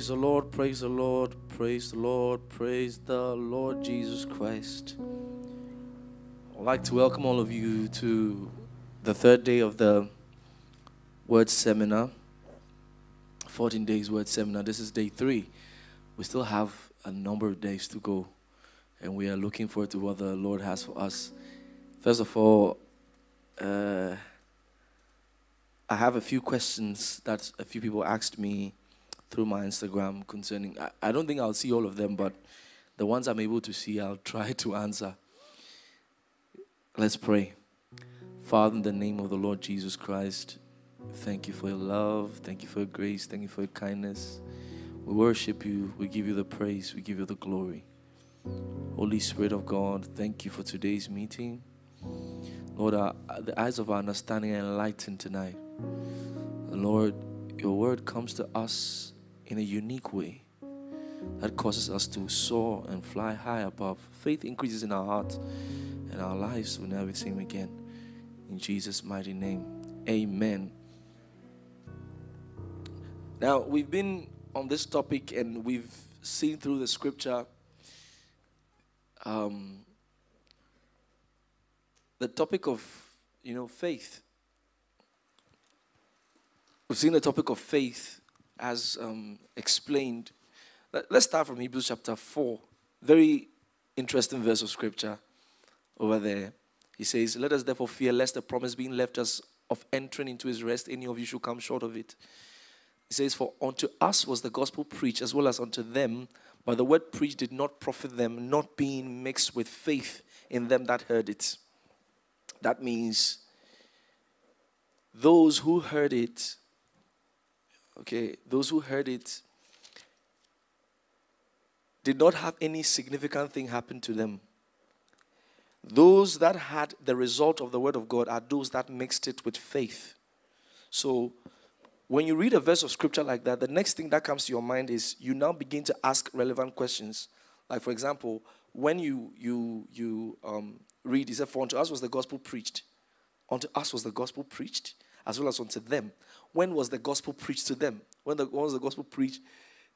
Praise the Lord, praise the Lord, praise the Lord, praise the Lord Jesus Christ. I'd like to welcome all of you to the third day of the Word Seminar, 14 days Word Seminar. This is day three. We still have a number of days to go, and we are looking forward to what the Lord has for us. First of all, uh, I have a few questions that a few people asked me through my Instagram concerning. I, I don't think I'll see all of them, but the ones I'm able to see, I'll try to answer. Let's pray. Father, in the name of the Lord Jesus Christ, thank you for your love. Thank you for your grace. Thank you for your kindness. We worship you. We give you the praise. We give you the glory. Holy Spirit of God, thank you for today's meeting. Lord, our, the eyes of our understanding are enlightened tonight. Lord, your word comes to us in a unique way that causes us to soar and fly high above. Faith increases in our hearts, and our lives will never be the same again. In Jesus' mighty name, amen. Now, we've been on this topic and we've seen through the scripture um, the topic of, you know, faith. We've seen the topic of faith as um, explained. Let, us start from Hebrews chapter 4. Very interesting verse of scripture over there. He says, Let us therefore fear lest the promise being left us of entering into his rest, any of you should come short of it. He says, For unto us was the gospel preached, as well as unto them, but the word preached did not profit them, not being mixed with faith in them that heard it. That means those who heard it, okay, those who heard it did not have any significant thing happen to them. Those that had the result of the word of God are those that mixed it with faith. So, when you read a verse of scripture like that, the next thing that comes to your mind is you now begin to ask relevant questions. Like, for example, when you you you um, read, he said, For unto us was the gospel preached. Unto us was the gospel preached, as well as unto them. When was the gospel preached to them? When, the, when was the gospel preached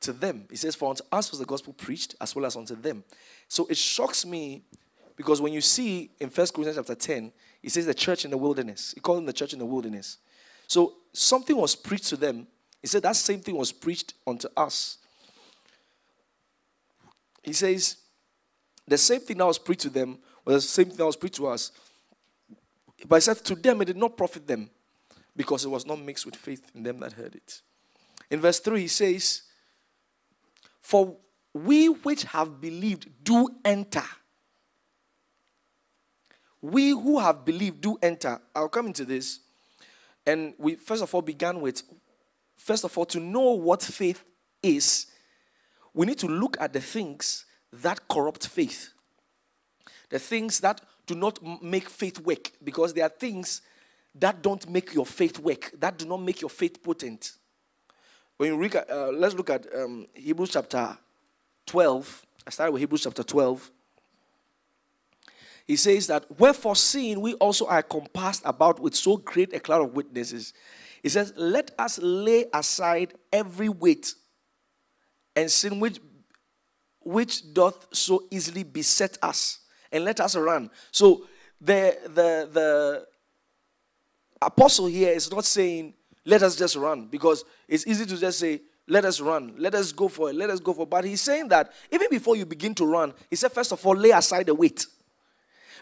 to them? He says, For unto us was the gospel preached, as well as unto them. So it shocks me because when you see in First Corinthians chapter 10, he says the church in the wilderness. He called them the church in the wilderness. So something was preached to them. He said that same thing was preached unto us. He says the same thing that was preached to them was the same thing that was preached to us. But he said to them it did not profit them because it was not mixed with faith in them that heard it. In verse 3, he says, For we which have believed do enter we who have believed do enter. I'll come into this. And we first of all began with, first of all, to know what faith is, we need to look at the things that corrupt faith. The things that do not make faith work, because there are things that don't make your faith work, that do not make your faith potent. When you read, uh, let's look at um, Hebrews chapter 12. I started with Hebrews chapter 12 he says that, Wherefore, seeing we also are compassed about with so great a cloud of witnesses, he says, Let us lay aside every weight and sin which, which doth so easily beset us, and let us run. So, the, the, the apostle here is not saying, Let us just run, because it's easy to just say, let us run. Let us go for it. Let us go for it. But he's saying that even before you begin to run, he said, first of all, lay aside the weight.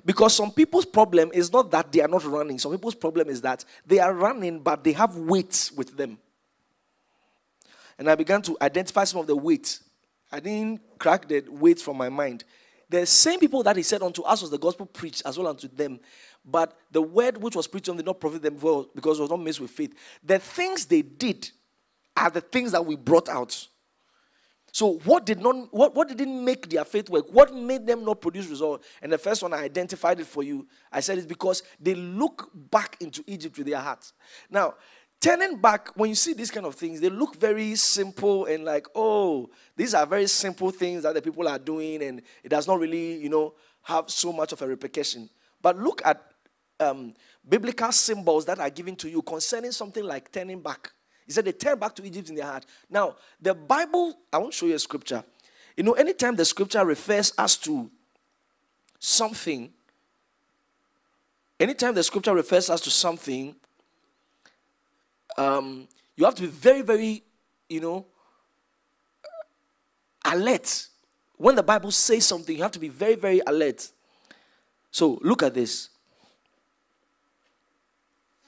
Because some people's problem is not that they are not running. Some people's problem is that they are running, but they have weights with them. And I began to identify some of the weights. I didn't crack the weights from my mind. The same people that he said unto us was the gospel preached as well unto them. But the word which was preached on did not profit them well because it was not mixed with faith. The things they did are the things that we brought out. So what did not what, what didn't make their faith work? What made them not produce result? And the first one I identified it for you. I said it's because they look back into Egypt with their hearts. Now, turning back, when you see these kind of things, they look very simple and like, oh, these are very simple things that the people are doing, and it does not really, you know, have so much of a repercussion. But look at um, biblical symbols that are given to you concerning something like turning back. He said they turn back to Egypt in their heart. Now, the Bible, I want to show you a scripture. You know, anytime the scripture refers us to something, anytime the scripture refers us to something, um, you have to be very, very, you know, alert. When the Bible says something, you have to be very, very alert. So look at this.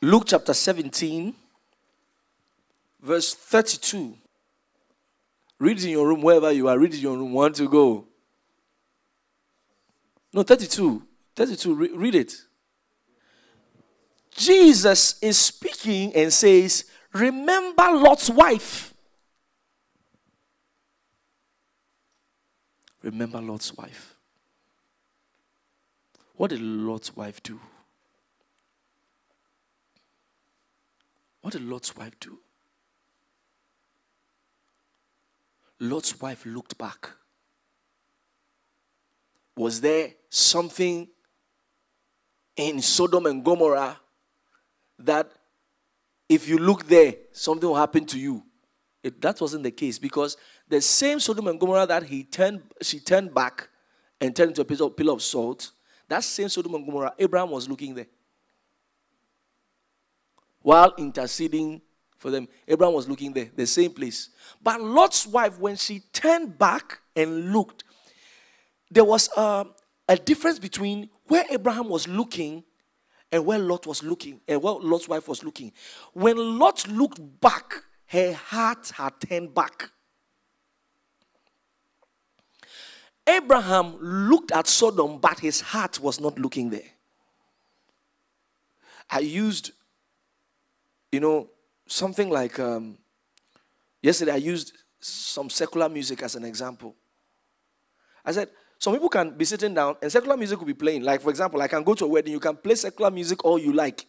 Luke chapter 17, verse 32. Read it in your room wherever you are. Read it in your room. Want to go? No, 32. 32. Re- read it. Jesus is speaking and says, Remember Lot's wife. Remember Lot's wife. What did Lot's wife do? What did Lot's wife do? Lot's wife looked back. Was there something in Sodom and Gomorrah that if you look there, something will happen to you? It, that wasn't the case because the same Sodom and Gomorrah that he turned, she turned back and turned into a pillar, pillar of salt, that same Sodom and Gomorrah, Abraham was looking there. While interceding for them, Abraham was looking there, the same place. But Lot's wife, when she turned back and looked, there was a, a difference between where Abraham was looking and where Lot was looking, and where Lot's wife was looking. When Lot looked back, her heart had turned back. Abraham looked at Sodom, but his heart was not looking there. I used, you know, something like um, yesterday, I used some secular music as an example. I said, some people can be sitting down and secular music will be playing. Like, for example, I can go to a wedding, you can play secular music all you like.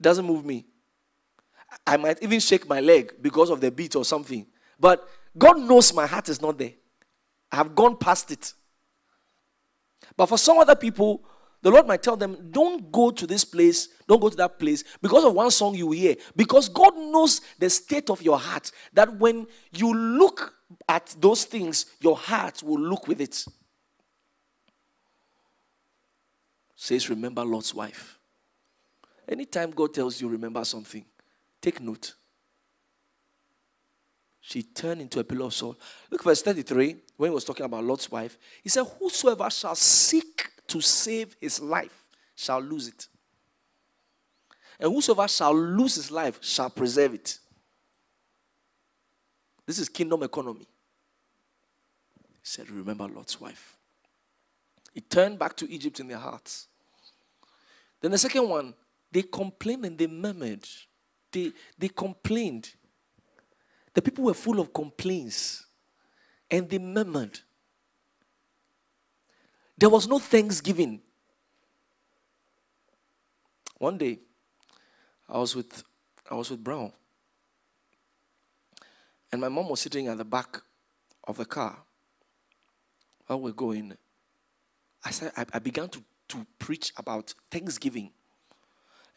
Doesn't move me. I might even shake my leg because of the beat or something. But God knows my heart is not there. I have gone past it. But for some other people, the Lord might tell them, don't go to this place, don't go to that place because of one song you hear. Because God knows the state of your heart. That when you look at those things, your heart will look with it. Says, remember Lot's wife. Anytime God tells you, remember something, take note she turned into a pillar of salt. Look, verse 33, when he was talking about Lot's wife, he said, Whosoever shall seek to save his life shall lose it. And whosoever shall lose his life shall preserve it. This is kingdom economy. He said, Remember Lot's wife. He turned back to Egypt in their hearts. Then the second one, they complained and they murmured. They, they complained. The people were full of complaints and they murmured. There was no thanksgiving. One day, I was with I was with Brown, and my mom was sitting at the back of the car while we're going. I said I, I began to, to preach about Thanksgiving.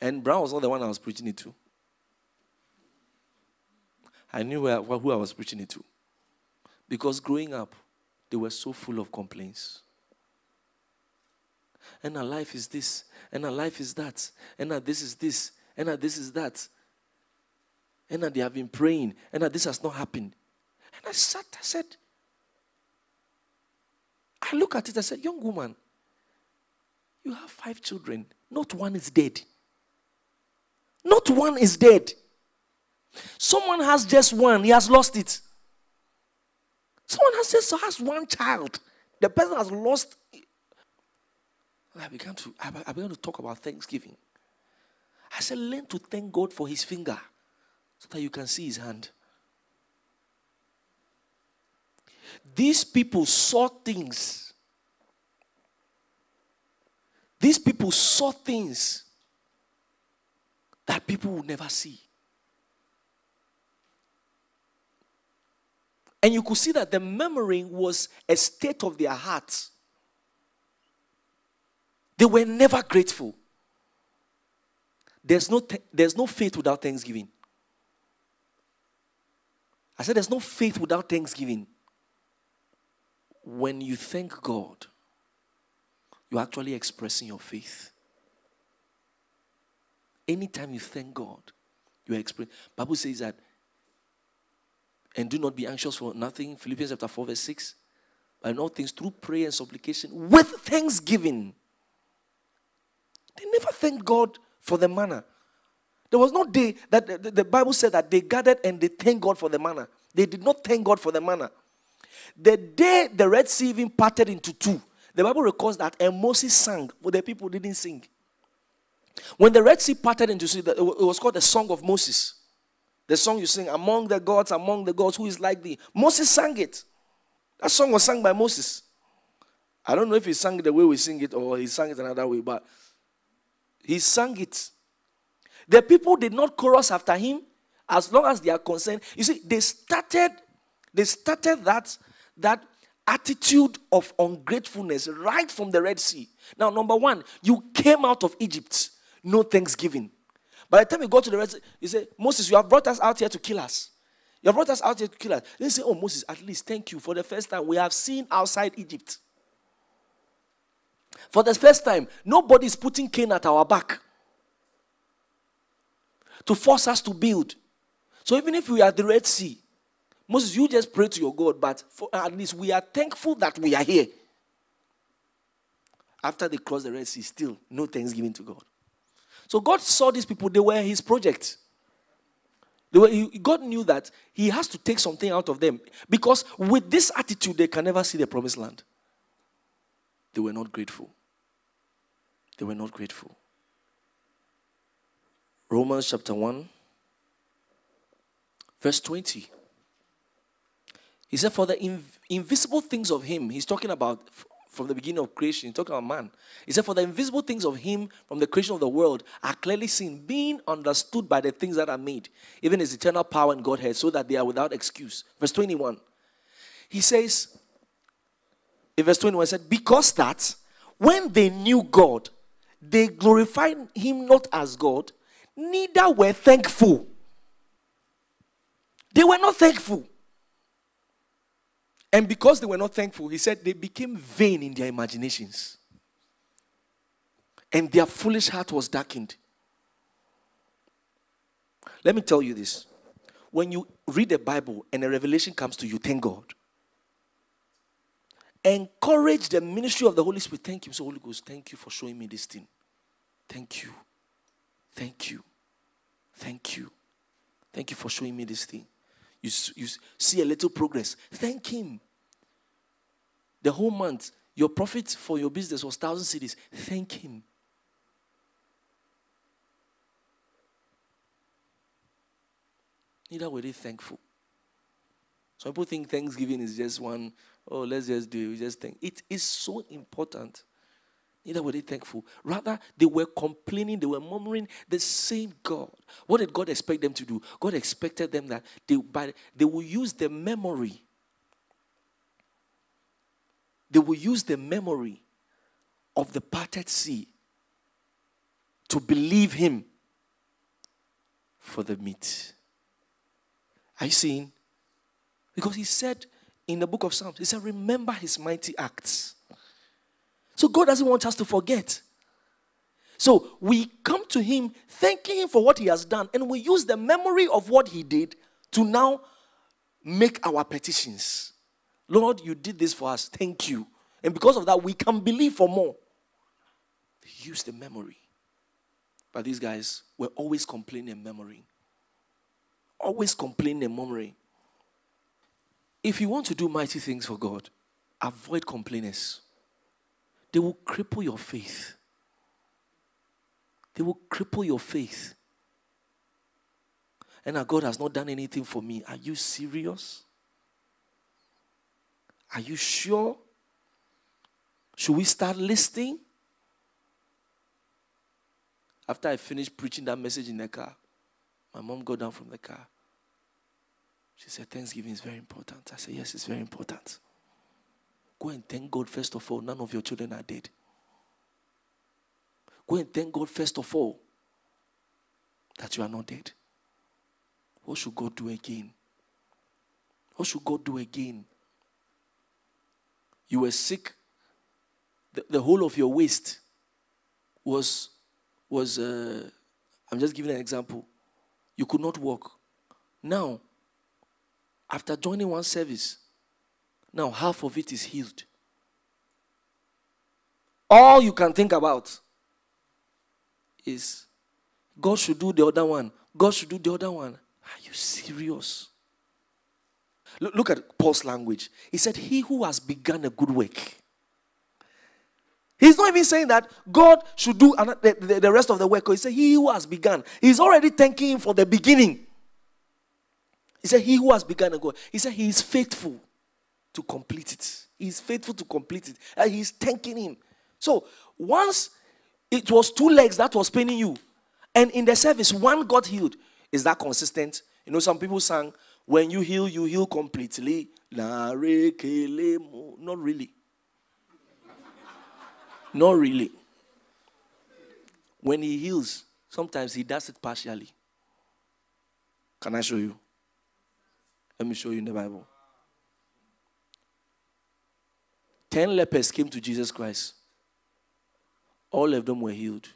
And Brown was not the one I was preaching it to. I knew where, who I was preaching it to. Because growing up, they were so full of complaints. And our life is this, and our life is that, and our this is this, and our this is that. And that they have been praying, and that this has not happened. And I sat, I said, I look at it, I said, young woman, you have five children, not one is dead. Not one is dead. Someone has just one, he has lost it. Someone has just has one child. The person has lost. I began to I began to talk about Thanksgiving. I said, learn to thank God for his finger so that you can see his hand. These people saw things. These people saw things that people will never see. And you could see that the murmuring was a state of their hearts. They were never grateful. there's no, th- there's no faith without thanksgiving. I said there's no faith without thanksgiving. When you thank God, you're actually expressing your faith. Anytime you thank God, you are expressing. Bible says that, and do not be anxious for nothing. Philippians chapter 4, verse 6. But in all things, through prayer and supplication, with thanksgiving. They never thank God for the manna. There was no day that the, the Bible said that they gathered and they thanked God for the manna. They did not thank God for the manna. The day the Red Sea even parted into two, the Bible records that and Moses sang, but the people didn't sing. When the Red Sea parted into two, it was called the Song of Moses. The song you sing, Among the gods, among the gods, who is like thee? Moses sang it. That song was sung by Moses. I don't know if he sang it the way we sing it or he sang it another way, but he sang it. The people did not chorus after him as long as they are concerned. You see, they started, they started that, that attitude of ungratefulness right from the Red Sea. Now, number one, you came out of Egypt, no thanksgiving. By the time you go to the Red Sea, you say, Moses, you have brought us out here to kill us. You have brought us out here to kill us. They say, Oh, Moses, at least thank you. For the first time, we have seen outside Egypt. For the first time, nobody is putting cane at our back to force us to build. So even if we are the Red Sea, Moses, you just pray to your God, but for, at least we are thankful that we are here. After they crossed the Red Sea, still no thanksgiving to God. So God saw these people, they were his project. They were, he, God knew that he has to take something out of them because with this attitude, they can never see the promised land. They were not grateful. They were not grateful. Romans chapter 1, verse 20. He said, For the inv- invisible things of him, he's talking about f- from the beginning of creation, he's talking about man. He said, For the invisible things of him from the creation of the world are clearly seen, being understood by the things that are made, even his eternal power and Godhead, so that they are without excuse. Verse 21. He says, in verse 21, he said, Because that when they knew God, they glorified him not as God, neither were thankful. They were not thankful. And because they were not thankful, he said they became vain in their imaginations. And their foolish heart was darkened. Let me tell you this. When you read the Bible and a revelation comes to you, thank God. Encourage the ministry of the Holy Spirit. Thank you, so Holy Ghost. Thank you for showing me this thing. Thank you. Thank you. Thank you. Thank you for showing me this thing. You, you see a little progress. Thank Him. The whole month, your profit for your business was thousand cities. Thank Him. Neither were they thankful. Some people think Thanksgiving is just one, oh, let's just do it. We just think. It is so important. Neither were they thankful. Rather, they were complaining, they were murmuring the same God. What did God expect them to do? God expected them that they, by, they will use the memory. They will use the memory of the parted sea to believe Him for the meat. Are you seeing? Because He said in the book of Psalms, He said, Remember His mighty acts so God doesn't want us to forget. So we come to Him thanking Him for what He has done, and we use the memory of what He did to now make our petitions. Lord, you did this for us. Thank you. And because of that, we can believe for more. Use the memory. But these guys were always complaining and murmuring. Always complaining and murmuring. If you want to do mighty things for God, avoid complainers. They will cripple your faith. They will cripple your faith. And God has not done anything for me. Are you serious? Are you sure? Should we start listening? After I finished preaching that message in the car, my mom got down from the car. She said, Thanksgiving is very important. I said, Yes, it's very important. Go and thank God first of all. None of your children are dead. Go and thank God first of all. that you are not dead. What should God do again? What should God do again? You were sick. The, the whole of your waist was was uh, I'm just giving an example. You could not walk. Now, after joining one service, now half of it is healed. All you can think about is God should do the other one. God should do the other one. Are you serious? Look, look at Paul's language. He said, He who has begun a good work. He's not even saying that God should do the, the, rest of the work. He said, He who has begun. He's already thanking Him for the beginning. He said, He who has begun a good He said, He is faithful to complete it. He's faithful to complete it. And He's thanking Him. So once it was two legs that was paining you, and in the service, one got healed. Is that consistent? You know, some people sang, When you heal, you heal completely. Not really. Not really. When he heals, sometimes he does it partially. Can I show you? Let me show you in the Bible. Ten lepers came to Jesus Christ. All of them were healed,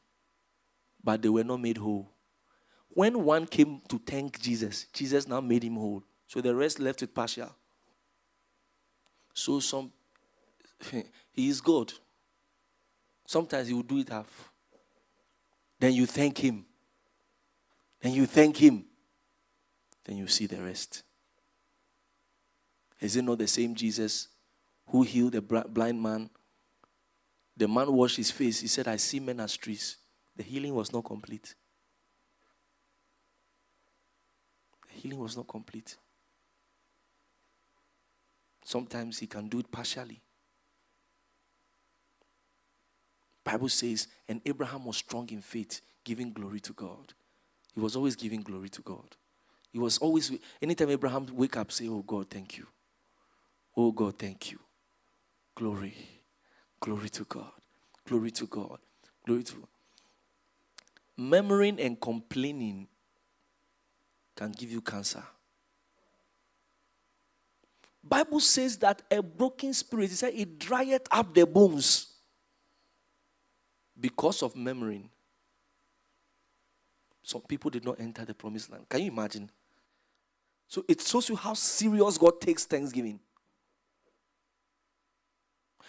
but they were not made whole. When one came to thank Jesus, Jesus now made him whole. So the rest left it partial. So some he is God. Sometimes he will do it half. Then you thank him. Then you thank him. Then you see the rest. Is it not the same Jesus who healed the blind man? The man washed his face. He said, I see men as trees. The healing was not complete. The healing was not complete. Sometimes he can do it partially. Bible says, and Abraham was strong in faith, giving glory to God. He was always giving glory to God. He was always, anytime Abraham wake up, say, Oh God, thank you. Oh God, thank you. Glory. Glory to God. Glory to God. Glory to God. Murmuring and complaining can give you cancer. Bible says that a broken spirit, it said it drieth up the bones because of murmuring. Some people did not enter the promised land. Can you imagine? So it shows you how serious God takes Thanksgiving.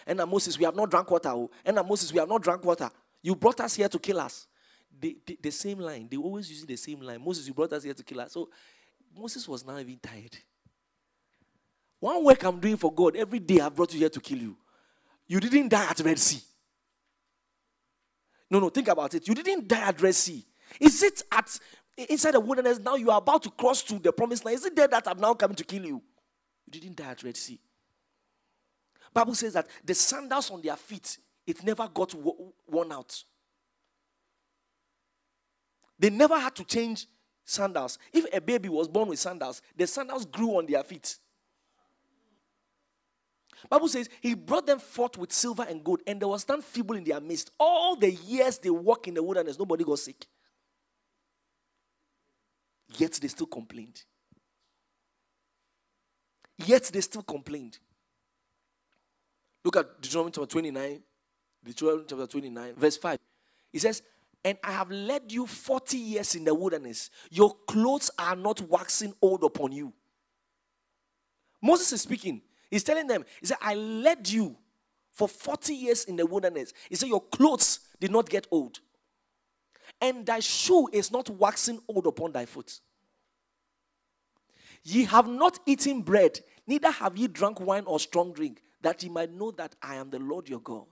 And Moses, we have not drunk water. Oh. And Moses, we have not drunk water. You brought us here to kill us. The, the, the same line. They always use the same line. Moses, you brought us here to kill us. So Moses was now even tired. One work I'm doing for God, every day I've brought you here to kill you. You didn't die at Red Sea. No, no, think about it. You didn't die at Red Sea. Is it at inside the wilderness now you are about to cross to the promised land? Is it there that I'm now coming to kill you? You didn't die at Red Sea. Bible says that the sandals on their feet, it never got worn out. They never had to change sandals. If a baby was born with sandals, the sandals grew on their feet. Bible says he brought them forth with silver and gold, and there was none feeble in their midst. All the years they walked in the wilderness, nobody got sick. Yet they still complained. Yet they still complained. Look at Deuteronomy chapter 29, Deuteronomy chapter 29, verse 5. He says, And I have led you 40 years in the wilderness. Your clothes are not waxing old upon you. Moses is speaking. He's telling them, He said, I led you for 40 years in the wilderness. He said, Your clothes did not get old. And thy shoe is not waxing old upon thy foot. Ye have not eaten bread, neither have ye drunk wine or strong drink, that ye might know that I am the Lord your God.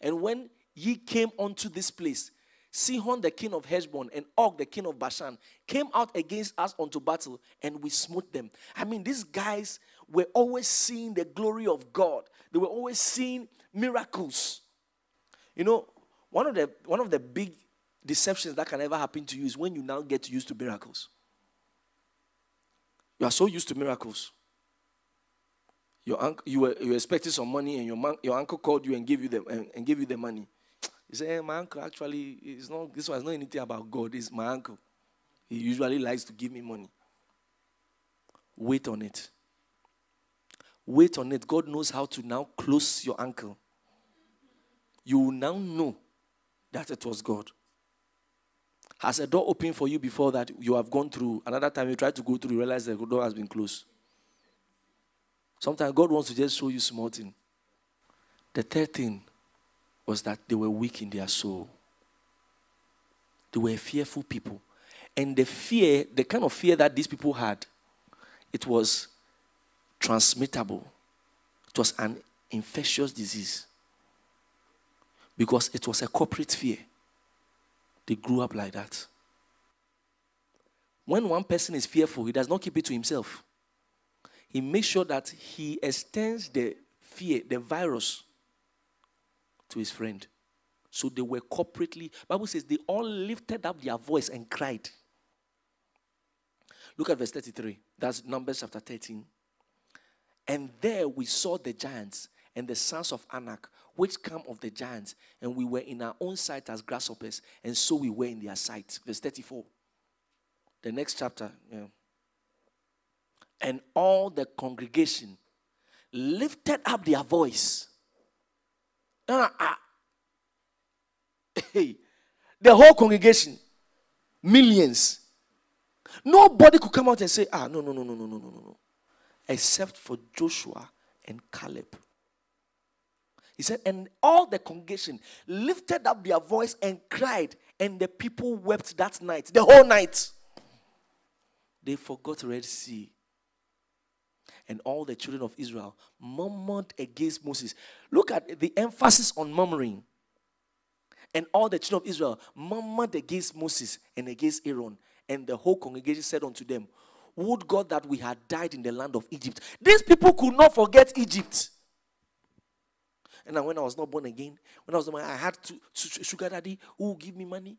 And when ye came unto this place, Sihon the king of Heshbon and Og the king of Bashan came out against us unto battle, and we smote them. I mean, these guys were always seeing the glory of God. They were always seeing miracles. You know, one of the one of the big deceptions that can ever happen to you is when you now get used to miracles. You are so used to miracles. Your uncle, you were, you were expecting some money, and your, man, your uncle called you and gave you the and, and gave you the money. He said, hey, My uncle actually is not, this is not anything about God, it's my uncle. He usually likes to give me money. Wait on it. Wait on it. God knows how to now close your uncle. You will now know that it was God. Has a door opened for you before that you have gone through? Another time you try to go through, you realize the door has been closed. Sometimes God wants to just show you small thing. The third thing was that they were weak in their soul. They were fearful people. And the fear, the kind of fear that these people had, it was transmittable. It was an infectious disease. Because it was a corporate fear. They grew up like that. When one person is fearful, he does not keep it to himself. He makes sure that he extends the fear, the virus, to his friend. So they were corporately, Bible says they all lifted up their voice and cried. Look at verse 33. That's Numbers chapter 13. And there we saw the giants and the sons of Anak, which come of the giants, and we were in our own sight as grasshoppers, and so we were in their sight. Verse 34. The next chapter. Yeah. And all the congregation lifted up their voice. Uh, uh, hey, the whole congregation, millions. Nobody could come out and say, ah, no, no, no, no, no, no, no, no. Except for Joshua and Caleb. He said, and all the congregation lifted up their voice and cried, and the people wept that night, the whole night. They forgot Red Sea. And all the children of Israel murmured against Moses. Look at the emphasis on murmuring. And all the children of Israel murmured against Moses and against Aaron. And the whole congregation said unto them, Would God that we had died in the land of Egypt. These people could not forget Egypt. And now when I was not born again, when I was I had to, sugar daddy who give me money.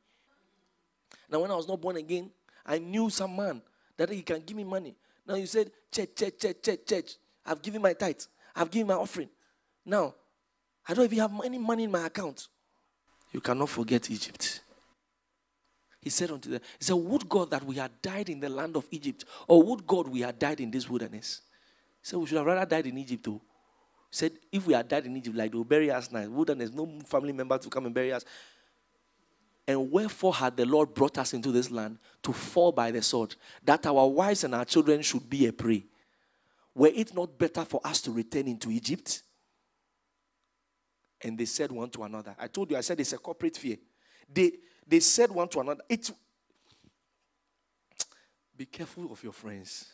Now when I was not born again, I knew some man that he can give me money. Now you said church, church, church, church, church. I've given my tithe. I've given my offering. Now I don't even have any money in my account. You cannot forget Egypt. He said unto them, He said, Would God that we had died in the land of Egypt, or would God we had died in this wilderness? He said, We should have rather died in Egypt, though said, if we had died in Egypt, like they will bury us now, wilderness, no family member to come and bury us. And wherefore had the Lord brought us into this land to fall by the sword, that our wives and our children should be a prey? Were it not better for us to return into Egypt? And they said one to another. I told you, I said it's a corporate fear. They, they said one to another. It's, be careful of your friends.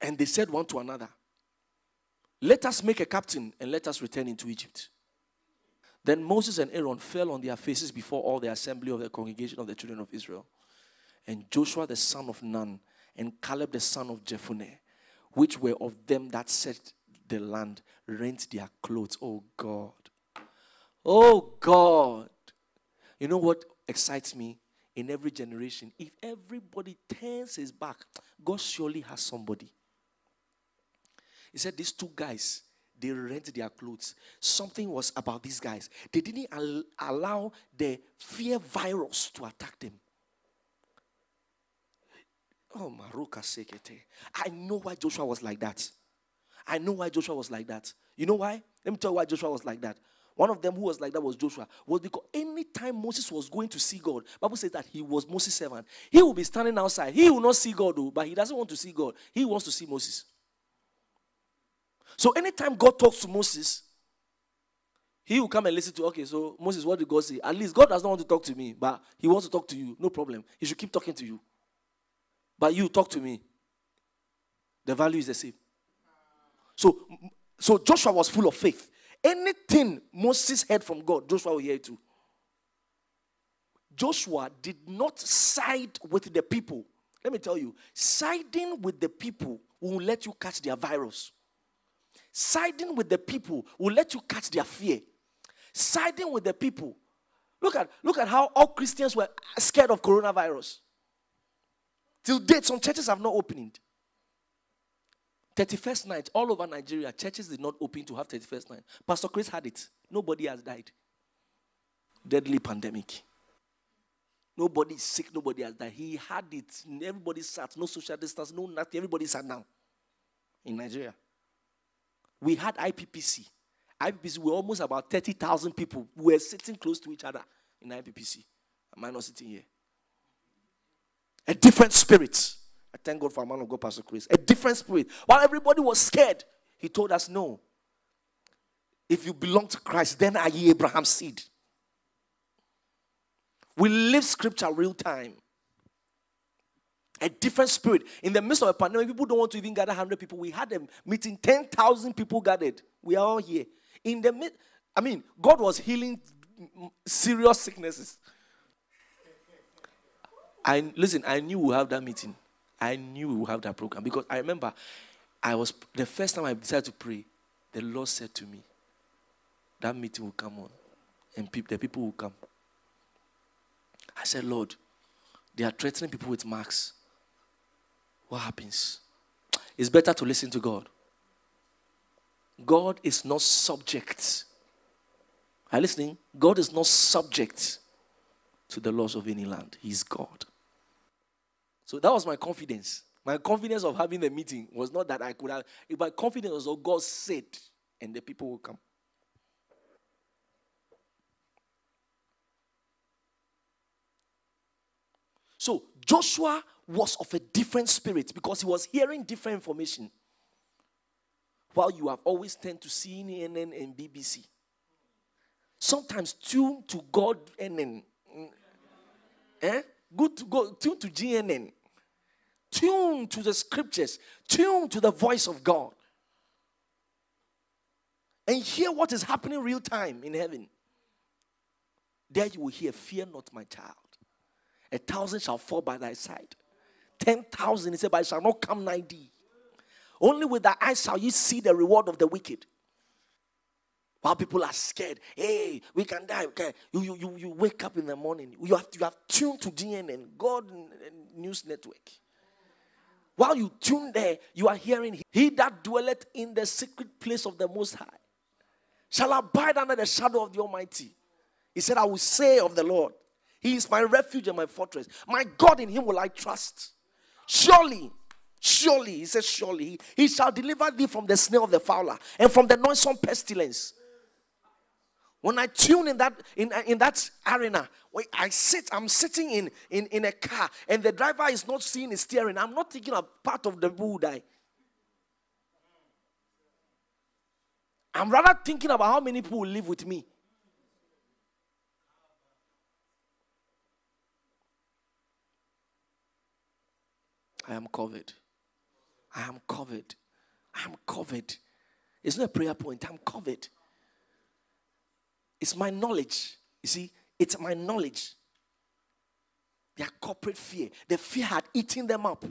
And they said one to another, let us make a captain and let us return into Egypt. Then Moses and Aaron fell on their faces before all the assembly of the congregation of the children of Israel. And Joshua the son of Nun and Caleb the son of Jephunneh, which were of them that set the land, rent their clothes. Oh God. Oh God. You know what excites me in every generation? If everybody turns his back, God surely has somebody. He said these two guys, they rent their clothes. Something was about these guys. They didn't al- allow the fear virus to attack them. Oh, Maruka Sekete. I know why Joshua was like that. I know why Joshua was like that. You know why? Let me tell you why Joshua was like that. One of them who was like that was Joshua. Was because anytime Moses was going to see God, Bible says that he was Moses' servant. He will be standing outside. He will not see God, though, but he doesn't want to see God. He wants to see Moses. So anytime God talks to Moses, he will come and listen to, okay, so Moses, what did God say? At least God does not want to talk to me, but he wants to talk to you. No problem. He should keep talking to you. But you talk to me. The value is the same. So, so Joshua was full of faith. Anything Moses heard from God, Joshua will hear it too. Joshua did not side with the people. Let me tell you, siding with the people will let you catch their virus. Siding with the people will let you catch their fear. Siding with the people. Look at, look at how all Christians were scared of coronavirus. Till date, some churches have not opened. 31st night, all over Nigeria, churches did not open to have 31st night. Pastor Chris had it. Nobody has died. deadly pandemic. Nobody is sick, nobody has died. He had it. Everybody sat, no social distance, no nothing. Everybody sat down in Nigeria. We had IPPC. IPPC were almost about 30,000 people. We were sitting close to each other in IPPC. Am I not sitting here? A different spirit. I thank God for a man of God, Pastor Chris. A different spirit. While everybody was scared, he told us, No. If you belong to Christ, then are ye Abraham's seed. We live scripture real time. A different spirit. In the midst of a pandemic, people don't want to even gather 100 people. We had a meeting, 10,000 people gathered. We are all here. In the mid, I mean, God was healing serious sicknesses. I listen, I knew we have that meeting. I knew we would have that program because I remember I was the first time I decided to pray, the Lord said to me, that meeting will come on and pe- the people will come. I said, Lord, they are threatening people with marks. What happens? It's better to listen to God. God is not subject. Are you listening? God is not subject to the laws of any land. He's God. So that was my confidence. My confidence of having the meeting was not that I could have, if my confidence was what God said, and the people will come. So Joshua was of a different spirit because he was hearing different information. While you have always tend to CNN and BBC. Sometimes tune to God and eh? Good to go tune to GNN. Tune to the scriptures. Tune to the voice of God. And hear what is happening real time in heaven. There you will hear, Fear not, my child. A thousand shall fall by thy side. Ten thousand, he said, but it shall not come nigh thee. Only with thy eyes shall you see the reward of the wicked. While people are scared, hey, we can die. Okay, you, you, you, wake up in the morning. You have, you have tuned to GNN, God News Network. While you tune there, you are hearing, He that dwelleth in the secret place of the Most High shall abide under the shadow of the Almighty. He said, I will say of the Lord, he is my refuge and my fortress. My God, in him will I trust. Surely, surely, he says, surely, he, shall deliver thee from the snare of the fowler and from the noisome pestilence. When I tune in that in, in that arena, I sit, I'm sitting in, in, in a car and the driver is not seeing his steering. I'm not thinking of part of the who die. I'm rather thinking about how many people will live with me. I am covered. I am covered. I am covered. It's not a prayer point. I'm covered. It's my knowledge. You see, it's my knowledge. Their corporate fear. The fear had eaten them up.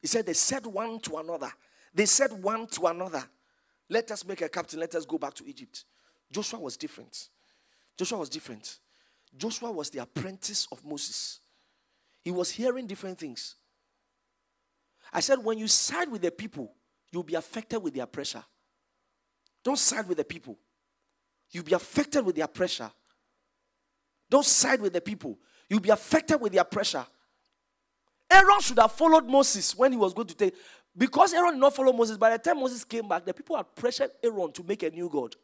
He said, they said one to another. They said one to another, let us make a captain, let us go back to Egypt. Joshua was different. Joshua was different. Joshua was the apprentice of Moses. He was hearing different things. I said, when you side with the people, you'll be affected with their pressure. Don't side with the people. You'll be affected with their pressure. Don't side with the people. You'll be affected with their pressure. Aaron should have followed Moses when he was going to take. Because Aaron did not follow Moses, by the time Moses came back, the people had pressured Aaron to make a new God.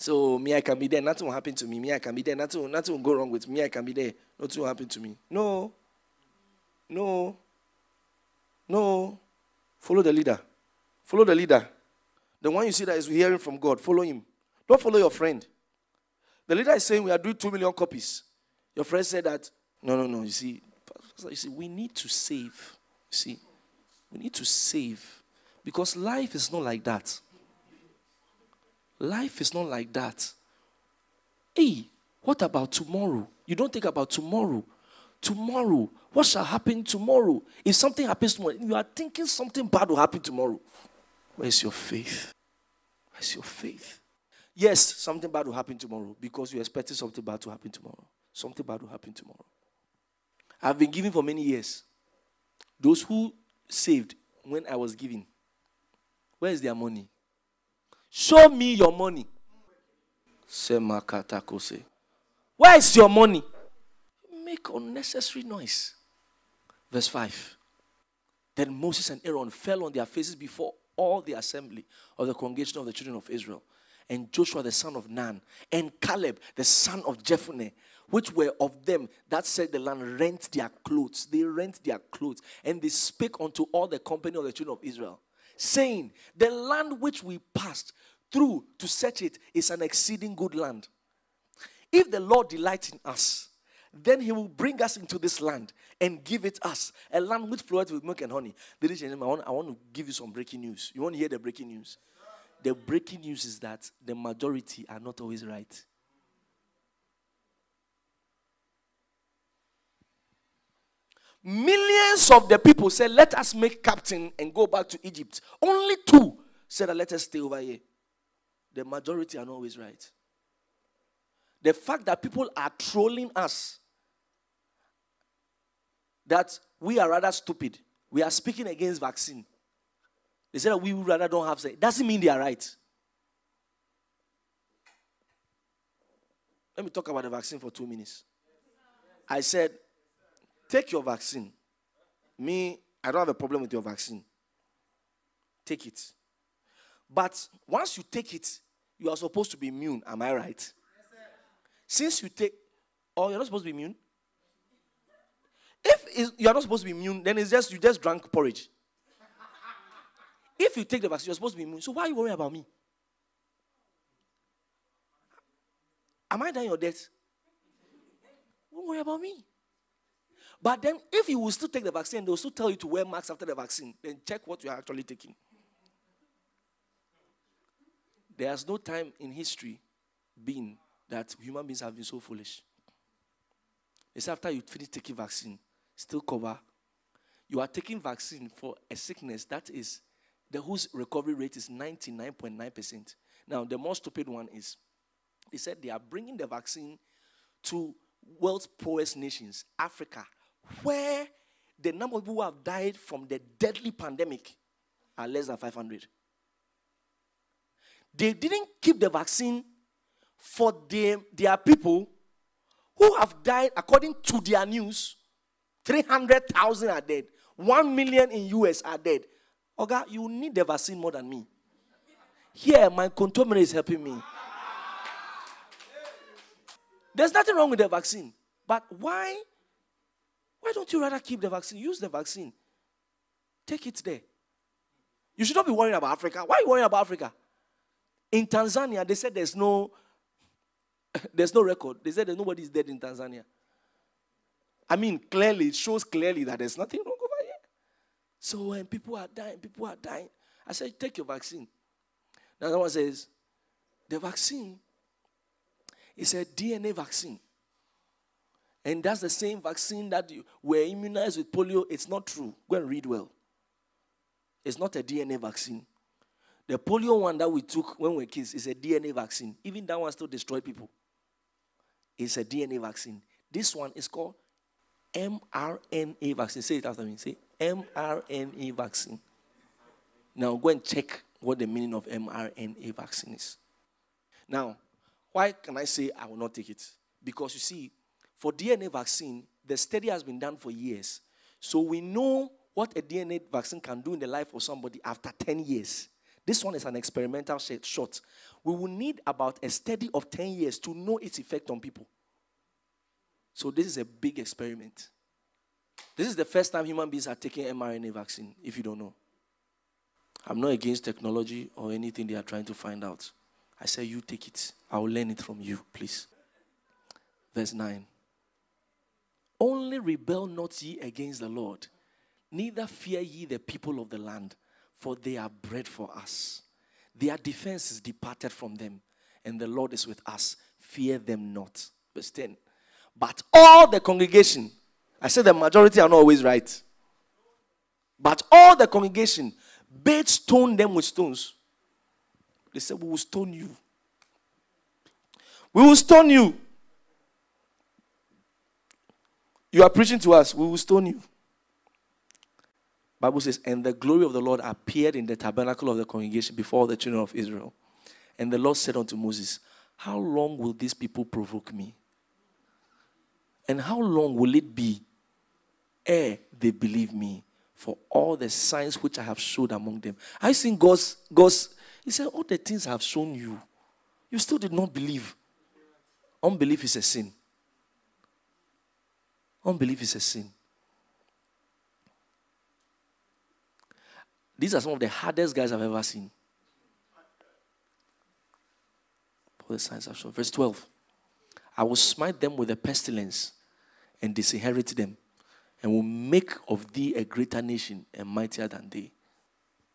So me, I can be there. Nothing will happen to me. Me, I can be there. Nothing, nothing will go wrong with me. I can be there. Nothing will happen to me. No. No. No. Follow the leader. Follow the leader. The one you see that is hearing from God. Follow him. Don't follow your friend. The leader is saying we are doing two million copies. Your friend said that. No, no, no. You see, you see, we need to save. You see, we need to save because life is not like that. Life is not like that. Hey, what about tomorrow? You don't think about tomorrow. Tomorrow, what shall happen tomorrow? If something happens tomorrow, you are thinking something bad will happen tomorrow. Where's your faith? Where's your faith? Yes, something bad will happen tomorrow because you're expecting something bad to happen tomorrow. Something bad will happen tomorrow. I've been giving for many years. Those who saved when I was giving, where is their money? Show me your money. Semakatakose. Where is your money? Make unnecessary noise. Verse 5. Then Moses and Aaron fell on their faces before all the assembly of the congregation of the children of Israel. And Joshua the son of Nun, and Caleb the son of Jephunneh, which were of them that said the land rent their clothes. They rent their clothes. And they spake unto all the company of the children of Israel, saying, The land which we passed through to search it is an exceeding good land. If the Lord delights in us, then he will bring us into this land and give it us a land which floweth with milk and honey. Ladies and gentlemen, I want to give you some breaking news. You want to hear the breaking news? The breaking news is that the majority are not always right. Millions of the people said, Let us make captain and go back to Egypt. Only two said, Let us stay over here. The majority are not always right. The fact that people are trolling us, that we are rather stupid, we are speaking against vaccine. They said that we rather don't have sex. Doesn't mean they are right. Let me talk about the vaccine for two minutes. I said, take your vaccine. Me, I don't have a problem with your vaccine. Take it. But once you take it, you are supposed to be immune. Am I right? Since you take, oh, you're not supposed to be immune. If you're not supposed to be immune, then it's just you just drank porridge. If you take the vaccine, you're supposed to be immune. So why are you worrying about me? Am I dying or death? Don't worry about me. But then, if you will still take the vaccine, they'll still tell you to wear masks after the vaccine. Then check what you are actually taking. There's no time in history been that human beings have been so foolish. It's after you finish taking vaccine, still cover. You are taking vaccine for a sickness that is the whose recovery rate is 99.9%. Now, the most stupid one is they said they are bringing the vaccine to world's poorest nations, Africa, where the number of people who have died from the deadly pandemic are less than 500. They didn't keep the vaccine for them, their people who have died according to their news. 300,000 are dead. 1 million in US are dead. Oga, you need the vaccine more than me. Here, my contour is helping me. There's nothing wrong with the vaccine. But why? Why don't you rather keep the vaccine? Use the vaccine. Take it there. You should not be worrying about Africa. Why are you worrying about Africa? In Tanzania, they said there's no there's no record. They said that nobody is dead in Tanzania. I mean, clearly, it shows clearly that there's nothing wrong over here. so when people are dying, people are dying. I said, take your vaccine. Now one says, the vaccine is a DNA vaccine. And that's the same vaccine that you were immunized with polio. It's not true. Go and read well. It's not a DNA vaccine. The polio one that we took when we were kids is a DNA vaccine. Even that one still destroyed people. It's a DNA vaccine. This one is called mRNA vaccine. Say it after me. Say mRNA vaccine. Now go and check what the meaning of mRNA vaccine is. Now, why can I say I will not take it? Because you see, for DNA vaccine, the study has been done for years. So we know what a DNA vaccine can do in the life of somebody after 10 years. This one is an experimental shot. We will need about a study of 10 years to know its effect on people. So this is a big experiment. This is the first time human beings are taking mRNA vaccine, if you don't know. I'm not against technology or anything they are trying to find out. I say, you take it. I will learn it from you, please. Verse 9. Only rebel not ye against the Lord, neither fear ye the people of the land, for they are bread for us. Their defense is departed from them, and the Lord is with us. Fear them not. Verse 10. But all the congregation I said the majority are not always right. But all the congregation bade stone them with stones. They said, We will stone you. We will stone you. You are preaching to us, we will stone you. Bible says, and the glory of the Lord appeared in the tabernacle of the congregation before the children of Israel. And the Lord said unto Moses, How long will these people provoke me? And how long will it be ere they believe me for all the signs which I have showed among them? I think God's, God's, He said, All the things I have shown you, you still did not believe. Unbelief is a sin. Unbelief is a sin. These are some of the hardest guys I've ever seen. For the signs I've shown. Verse 12. I will smite them with a pestilence and disinherit them, and will make of thee a greater nation and mightier than they.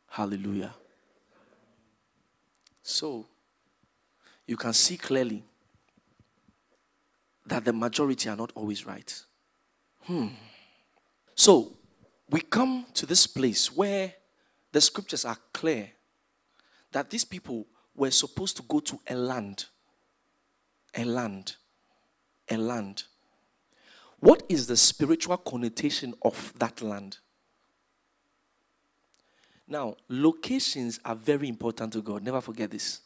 Hallelujah. So, you can see clearly that the majority are not always right. Hmm. So, we come to this place where the scriptures are clear that these people were supposed to go to a land. A land. A land. What is the spiritual connotation of that land? Now, locations are very important to God. Never forget this.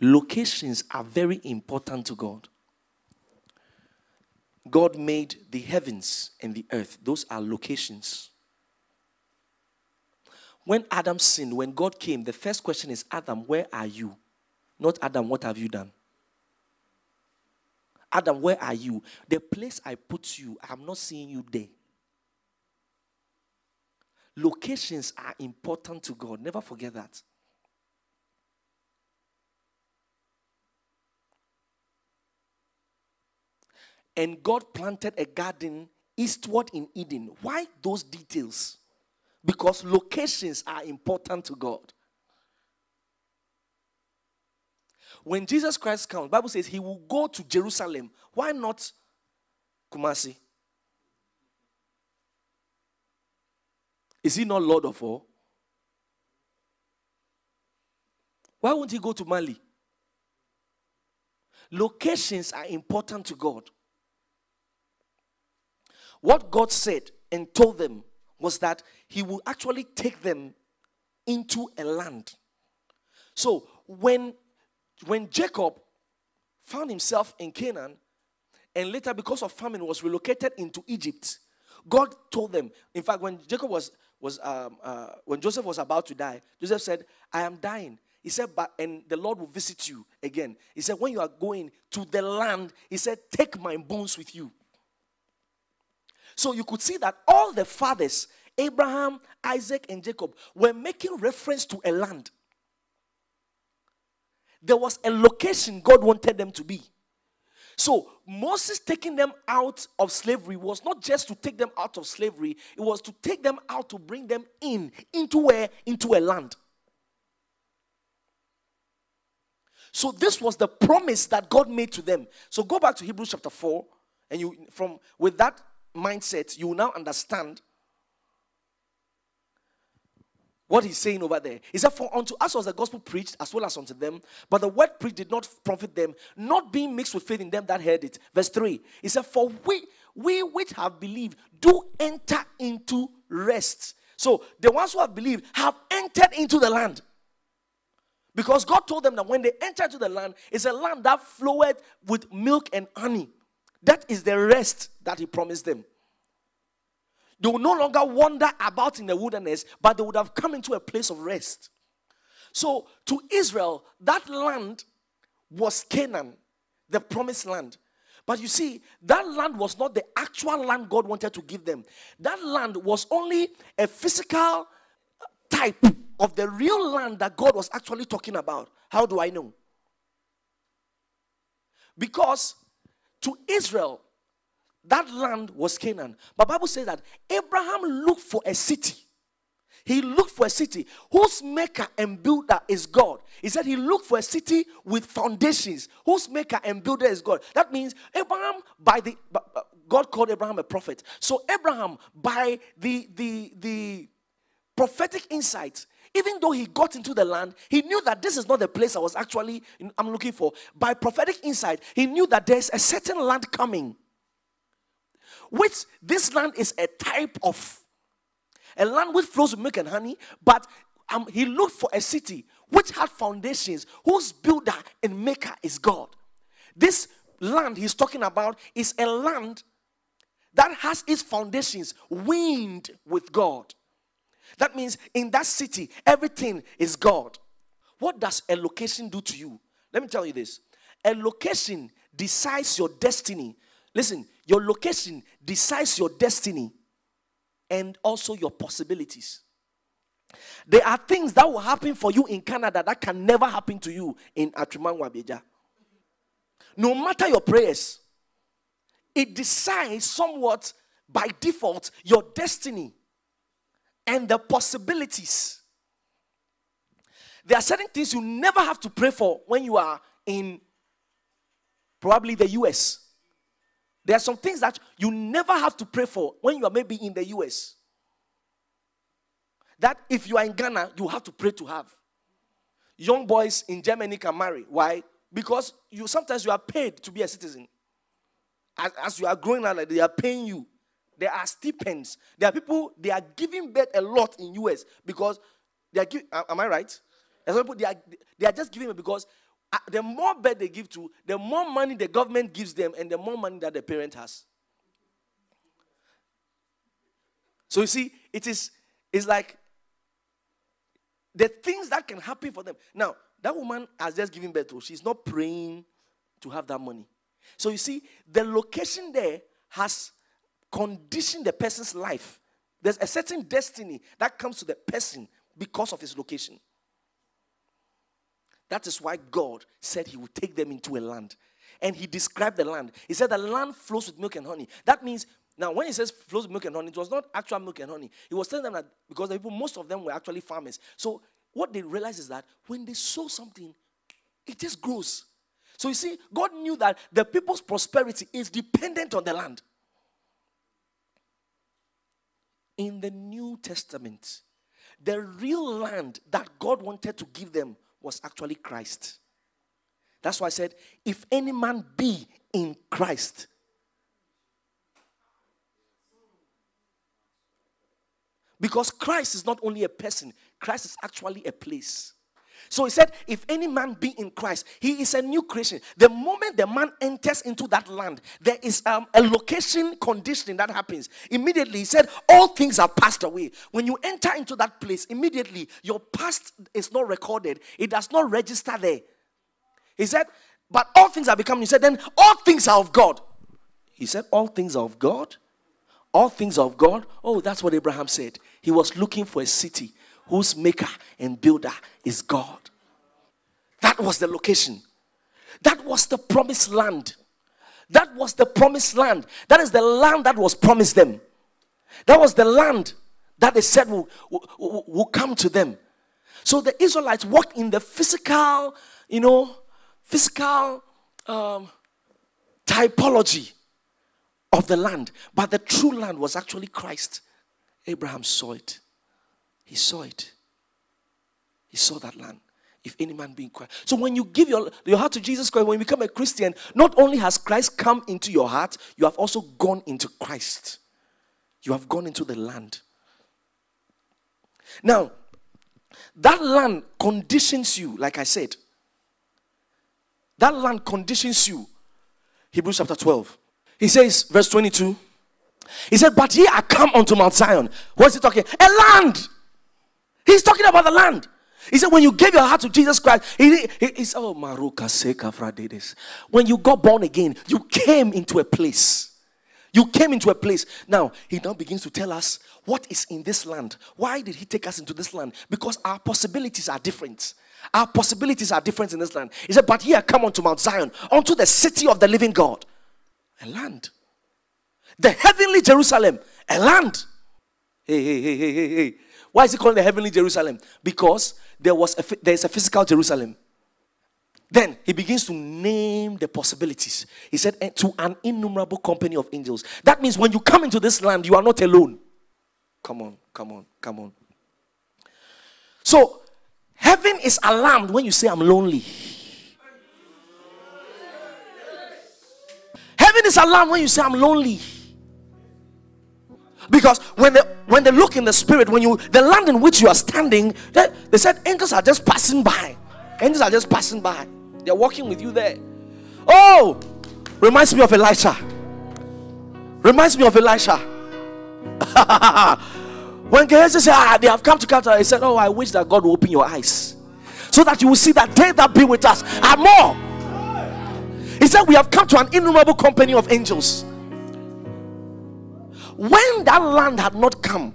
Locations are very important to God. God made the heavens and the earth, those are locations. When Adam sinned, when God came, the first question is Adam, where are you? Not Adam, what have you done? Adam, where are you? The place I put you, I'm not seeing you there. Locations are important to God. Never forget that. And God planted a garden eastward in Eden. Why those details? Because locations are important to God. When Jesus Christ comes, Bible says he will go to Jerusalem. Why not Kumasi? Is he not Lord of all? Why won't he go to Mali? Locations are important to God. What God said and told them was that He will actually take them into a land. So when when Jacob found himself in Canaan and later because of famine was relocated into Egypt, God told them. In fact, when Jacob was was um, uh, when Joseph was about to die, Joseph said, "I am dying." He said, "But and the Lord will visit you again." He said, "When you are going to the land," he said, "Take my bones with you." So you could see that all the fathers, Abraham, Isaac, and Jacob, were making reference to a land there was a location God wanted them to be. So Moses taking them out of slavery was not just to take them out of slavery, it was to take them out to bring them in into where into a land. So this was the promise that God made to them. So go back to Hebrews chapter 4 and you from with that mindset you will now understand what he's saying over there. He said, For unto us was the gospel preached as well as unto them, but the word preached did not profit them, not being mixed with faith in them that heard it. Verse 3. He said, For we, we which have believed do enter into rest. So the ones who have believed have entered into the land. Because God told them that when they enter into the land, it's a land that flowed with milk and honey. That is the rest that He promised them. They will no longer wander about in the wilderness, but they would have come into a place of rest. So, to Israel, that land was Canaan, the promised land. But you see, that land was not the actual land God wanted to give them. That land was only a physical type of the real land that God was actually talking about. How do I know? Because to Israel, that land was Canaan. But Bible says that Abraham looked for a city. He looked for a city whose maker and builder is God. He said he looked for a city with foundations whose maker and builder is God. That means Abraham by the God called Abraham a prophet. So Abraham by the the the prophetic insights even though he got into the land, he knew that this is not the place I was actually I'm looking for. By prophetic insight, he knew that there's a certain land coming which this land is a type of a land which flows with milk and honey, but um, he looked for a city which had foundations, whose builder and maker is God. This land he's talking about is a land that has its foundations wind with God. That means in that city, everything is God. What does a location do to you? Let me tell you this a location decides your destiny. Listen, your location decides your destiny and also your possibilities. There are things that will happen for you in Canada that can never happen to you in Atriman Wabija. No matter your prayers, it decides somewhat by default your destiny and the possibilities. There are certain things you never have to pray for when you are in probably the US. There are some things that you never have to pray for when you are maybe in the US. That if you are in Ghana, you have to pray to have. Young boys in Germany can marry. Why? Because you sometimes you are paid to be a citizen. As, as you are growing up, like they are paying you. There are stipends. There are people they are giving birth a lot in US because they are. Give, am I right? There's people they are they are just giving it because uh, the more birth they give to, the more money the government gives them, and the more money that the parent has. So you see, it is it's like the things that can happen for them. Now, that woman has just given birth to, she's not praying to have that money. So you see, the location there has conditioned the person's life. There's a certain destiny that comes to the person because of his location. That is why God said He would take them into a land. And He described the land. He said the land flows with milk and honey. That means, now when He says flows with milk and honey, it was not actual milk and honey. He was telling them that because the people, most of them were actually farmers. So what they realize is that when they sow something, it just grows. So you see, God knew that the people's prosperity is dependent on the land. In the New Testament, the real land that God wanted to give them was actually Christ. That's why I said, if any man be in Christ, because Christ is not only a person, Christ is actually a place. So he said, If any man be in Christ, he is a new creation. The moment the man enters into that land, there is um, a location conditioning that happens. Immediately, he said, All things are passed away. When you enter into that place, immediately your past is not recorded, it does not register there. He said, But all things are become. He said, Then all things are of God. He said, All things are of God. All things are of God. Oh, that's what Abraham said. He was looking for a city whose maker and builder is God. That was the location. That was the promised land. That was the promised land. That is the land that was promised them. That was the land that they said will, will, will come to them. So the Israelites walked in the physical, you know, physical um, typology of the land. But the true land was actually Christ. Abraham saw it. He saw it. He saw that land. If any man be in Christ. So when you give your, your heart to Jesus Christ, when you become a Christian, not only has Christ come into your heart, you have also gone into Christ. You have gone into the land. Now, that land conditions you, like I said. That land conditions you. Hebrews chapter 12. He says, verse 22. He said, But ye are come unto Mount Zion. What is he talking? A land He's talking about the land. He said, when you gave your heart to Jesus Christ, he, he, he said, Oh, Maruka Seka Fradedes. When you got born again, you came into a place. You came into a place. Now, he now begins to tell us what is in this land. Why did he take us into this land? Because our possibilities are different. Our possibilities are different in this land. He said, But here come unto Mount Zion, unto the city of the living God. A land. The heavenly Jerusalem, a land. Hey, hey, hey, hey, hey, hey. Why is he calling the heavenly Jerusalem? Because there was a, there is a physical Jerusalem. Then he begins to name the possibilities. He said, eh, to an innumerable company of angels. That means when you come into this land, you are not alone. Come on, come on, come on. So, heaven is alarmed when you say, I'm lonely. Heaven is alarmed when you say, I'm lonely. Because when they, when they look in the spirit, when you the land in which you are standing, they, they said angels are just passing by. Angels are just passing by. They're walking with you there. Oh, reminds me of Elisha. Reminds me of Elisha. when Gehazi said, ah, they have come to capture, he said, Oh, I wish that God will open your eyes so that you will see that they that be with us are more. He said, We have come to an innumerable company of angels. When that land had not come,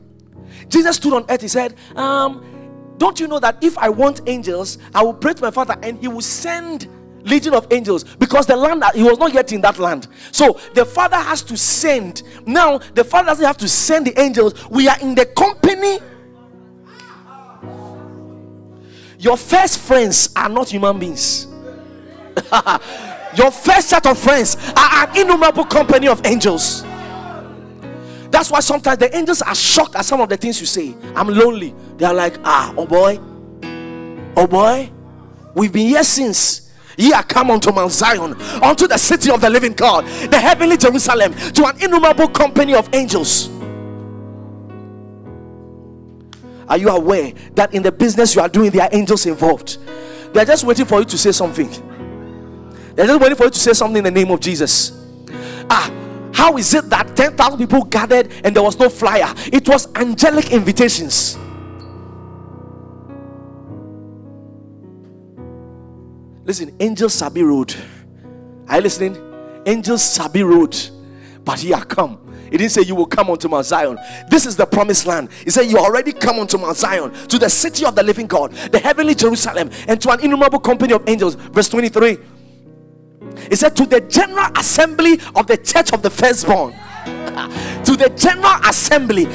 Jesus stood on earth. He said, um, Don't you know that if I want angels, I will pray to my Father and He will send legion of angels because the land he was not yet in that land. So the father has to send. Now the father doesn't have to send the angels. We are in the company. Your first friends are not human beings. Your first set of friends are an innumerable company of angels that's why sometimes the angels are shocked at some of the things you say i'm lonely they are like ah oh boy oh boy we've been here since Ye are come unto Mount Zion, unto the city of the living God, the heavenly Jerusalem, to an innumerable company of angels. Are you aware that in the business you are doing, there are angels involved? They are just waiting for you to say something. They're just waiting for you to say something in the name of Jesus. Ah, how is it that 10,000 people gathered and there was no flyer? It was angelic invitations. Listen, angels Sabi road. Are you listening? Angels Sabi road. But he are come. He didn't say you will come onto Mount Zion. This is the promised land. He said you already come onto Mount Zion, to the city of the living God, the heavenly Jerusalem, and to an innumerable company of angels. Verse 23. He said, To the general assembly of the church of the firstborn. to the general assembly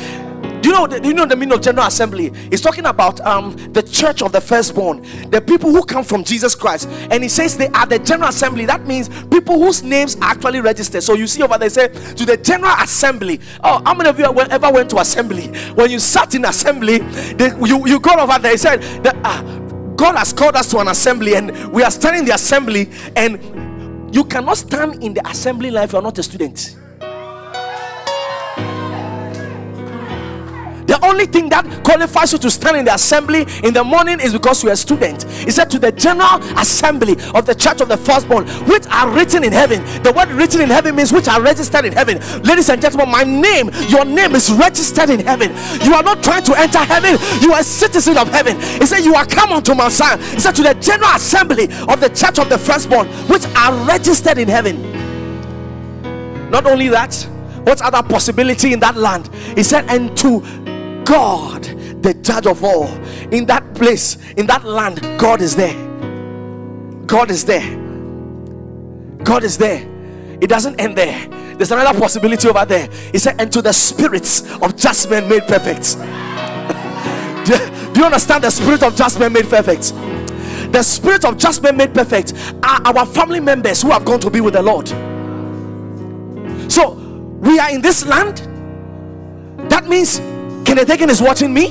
do you know? Do you know the meaning of General Assembly? He's talking about um, the church of the firstborn, the people who come from Jesus Christ, and he says they are the General Assembly. That means people whose names are actually registered. So you see over there, say to the General Assembly. Oh, how many of you ever went to assembly? When you sat in assembly, they, you you go over there. He said that ah, God has called us to an assembly, and we are standing in the assembly, and you cannot stand in the assembly line if you are not a student. The only thing that qualifies you to stand in the assembly in the morning is because you're a student. He said to the general assembly of the church of the firstborn, which are written in heaven. The word written in heaven means which are registered in heaven. Ladies and gentlemen, my name, your name is registered in heaven. You are not trying to enter heaven, you are a citizen of heaven. He said, You are come unto Mount Zion. He said, To the general assembly of the church of the firstborn, which are registered in heaven. Not only that, what other possibility in that land? He said, and to God, the judge of all, in that place, in that land, God is there. God is there. God is there. It doesn't end there. There's another possibility over there. He said, and to the spirits of just men made perfect. do, you, understand the spirit of just men made perfect? The spirit of just men made perfect are our family members who have gone to be with the Lord. So we are in this land. That means Kenneth Hagin is watching me.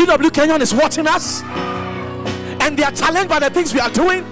EW Kenyon is watching us. And they are challenged by the things we are doing.